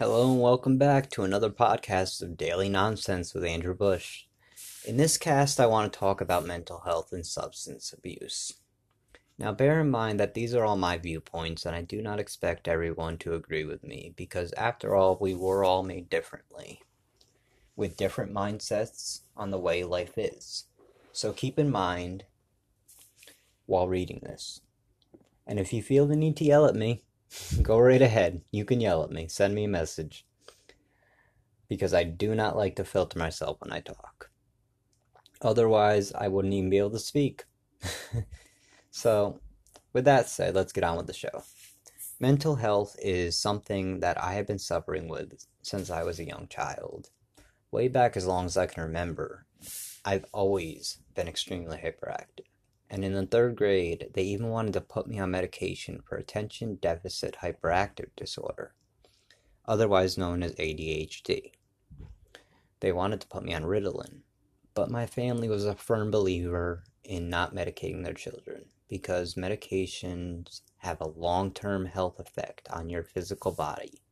Hello and welcome back to another podcast of Daily Nonsense with Andrew Bush. In this cast, I want to talk about mental health and substance abuse. Now, bear in mind that these are all my viewpoints, and I do not expect everyone to agree with me, because after all, we were all made differently, with different mindsets on the way life is. So keep in mind while reading this. And if you feel the need to yell at me, go right ahead. You can yell at me. Send me a message. Because I do not like to filter myself when I talk. Otherwise, I wouldn't even be able to speak. so, with that said, let's get on with the show. Mental health is something that I have been suffering with since I was a young child. Way back as long as I can remember, I've always been extremely hyperactive and in the third grade, they even wanted to put me on medication for attention deficit hyperactive disorder, otherwise known as ADHD. They wanted to put me on Ritalin, but my family was a firm believer in not medicating their children because medications have a long term health effect on your physical body.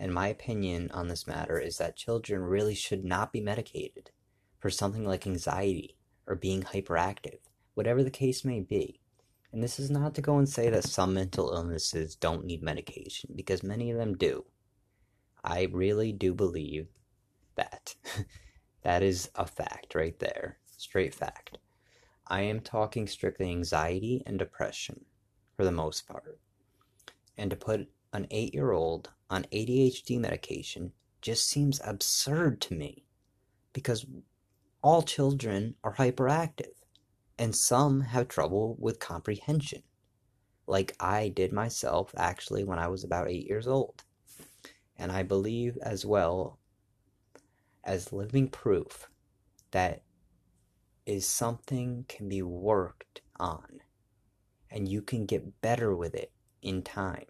And my opinion on this matter is that children really should not be medicated for something like anxiety or being hyperactive whatever the case may be. And this is not to go and say that some mental illnesses don't need medication, because many of them do. I really do believe that. that is a fact right there. Straight fact. I am talking strictly anxiety and depression for the most part. And to put an eight year old on ADHD medication just seems absurd to me because all children are hyperactive and some have trouble with comprehension, like I did myself actually when I was about eight years old. And I believe as well as living proof that is something can be worked on and you can get better with it in time.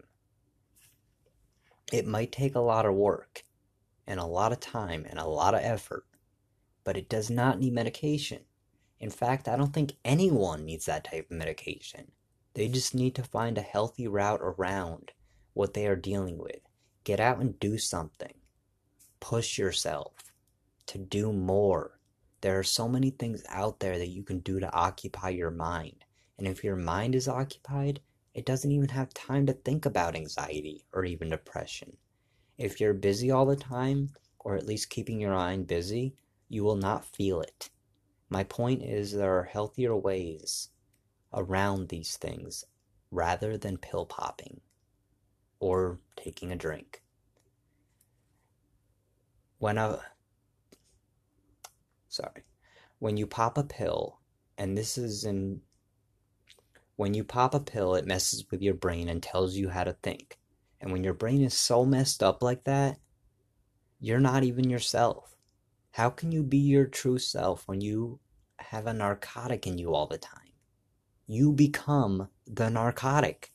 It might take a lot of work and a lot of time and a lot of effort, but it does not need medication. In fact, I don't think anyone needs that type of medication. They just need to find a healthy route around what they are dealing with. Get out and do something. Push yourself to do more. There are so many things out there that you can do to occupy your mind. And if your mind is occupied, it doesn't even have time to think about anxiety or even depression. If you're busy all the time, or at least keeping your mind busy, you will not feel it. My point is there are healthier ways around these things rather than pill popping or taking a drink. When a sorry, when you pop a pill, and this is in when you pop a pill, it messes with your brain and tells you how to think. And when your brain is so messed up like that, you're not even yourself. How can you be your true self when you have a narcotic in you all the time? You become the narcotic.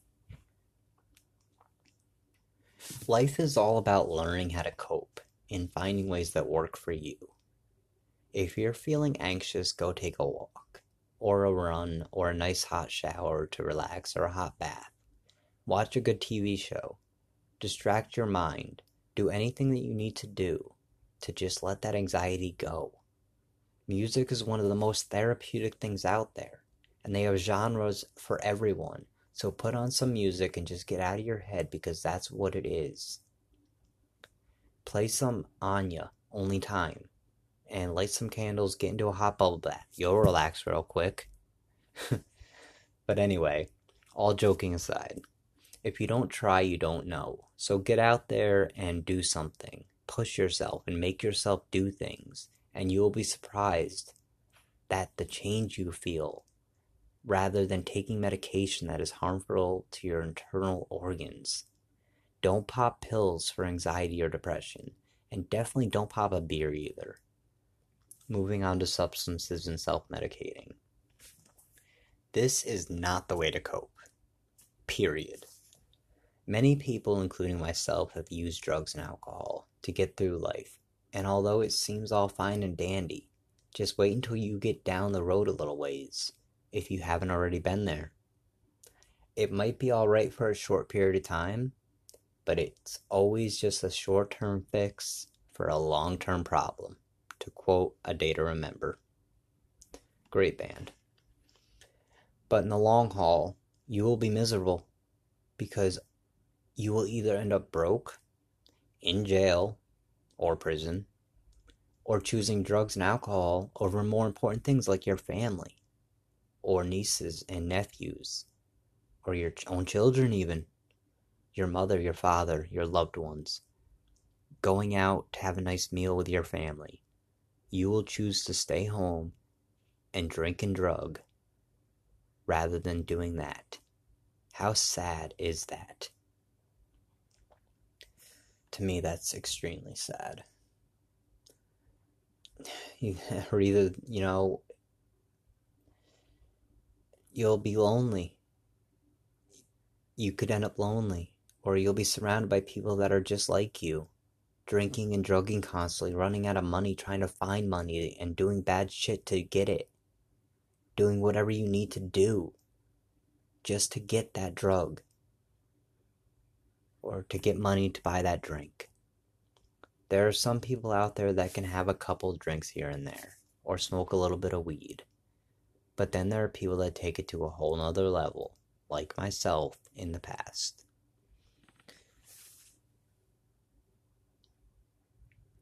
Life is all about learning how to cope and finding ways that work for you. If you're feeling anxious, go take a walk, or a run, or a nice hot shower to relax, or a hot bath. Watch a good TV show. Distract your mind. Do anything that you need to do to just let that anxiety go. Music is one of the most therapeutic things out there, and they have genres for everyone. So put on some music and just get out of your head because that's what it is. Play some Enya, only time, and light some candles, get into a hot bubble bath. You'll relax real quick. but anyway, all joking aside, if you don't try, you don't know. So get out there and do something push yourself and make yourself do things, and you will be surprised that the change you feel rather than taking medication that is harmful to your internal organs. Don't pop pills for anxiety or depression, and definitely don't pop a beer either. Moving on to substances and self medicating. This is not the way to cope. Period. Many people, including myself, have used drugs and alcohol to get through life, and although it seems all fine and dandy, just wait until you get down the road a little ways, if you haven't already been there. It might be alright for a short period of time, but it's always just a short term fix for a long term problem, to quote A Day to Remember. Great band. But in the long haul, you will be miserable because you will either end up broke, in jail, or prison, or choosing drugs and alcohol over more important things like your family, or nieces and nephews, or your own children, even your mother, your father, your loved ones. Going out to have a nice meal with your family. You will choose to stay home and drink and drug rather than doing that. How sad is that? To me, that's extremely sad. You, or either, you know, you'll be lonely. You could end up lonely, or you'll be surrounded by people that are just like you, drinking and drugging constantly, running out of money, trying to find money, and doing bad shit to get it doing whatever you need to do just to get that drug or to get money to buy that drink. There are some people out there that can have a couple drinks here and there or smoke a little bit of weed. But then there are people that take it to a whole nother level, like myself in the past.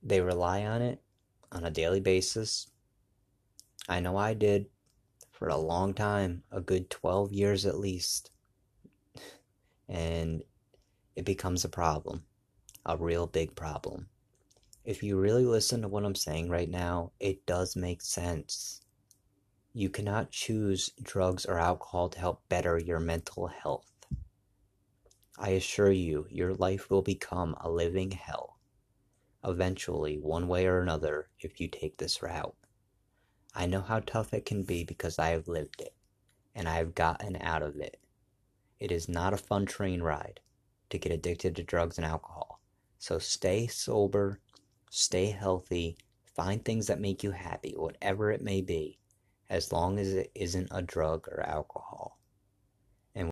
They rely on it on a daily basis. I know I did for a long time, a good 12 years at least. And it becomes a problem, a real big problem. If you really listen to what I'm saying right now, it does make sense. You cannot choose drugs or alcohol to help better your mental health. I assure you, your life will become a living hell. Eventually, one way or another, if you take this route. I know how tough it can be because I have lived it, and I have gotten out of it. It is not a fun train ride to get addicted to drugs and alcohol. So stay sober, stay healthy, find things that make you happy, whatever it may be, as long as it isn't a drug or alcohol.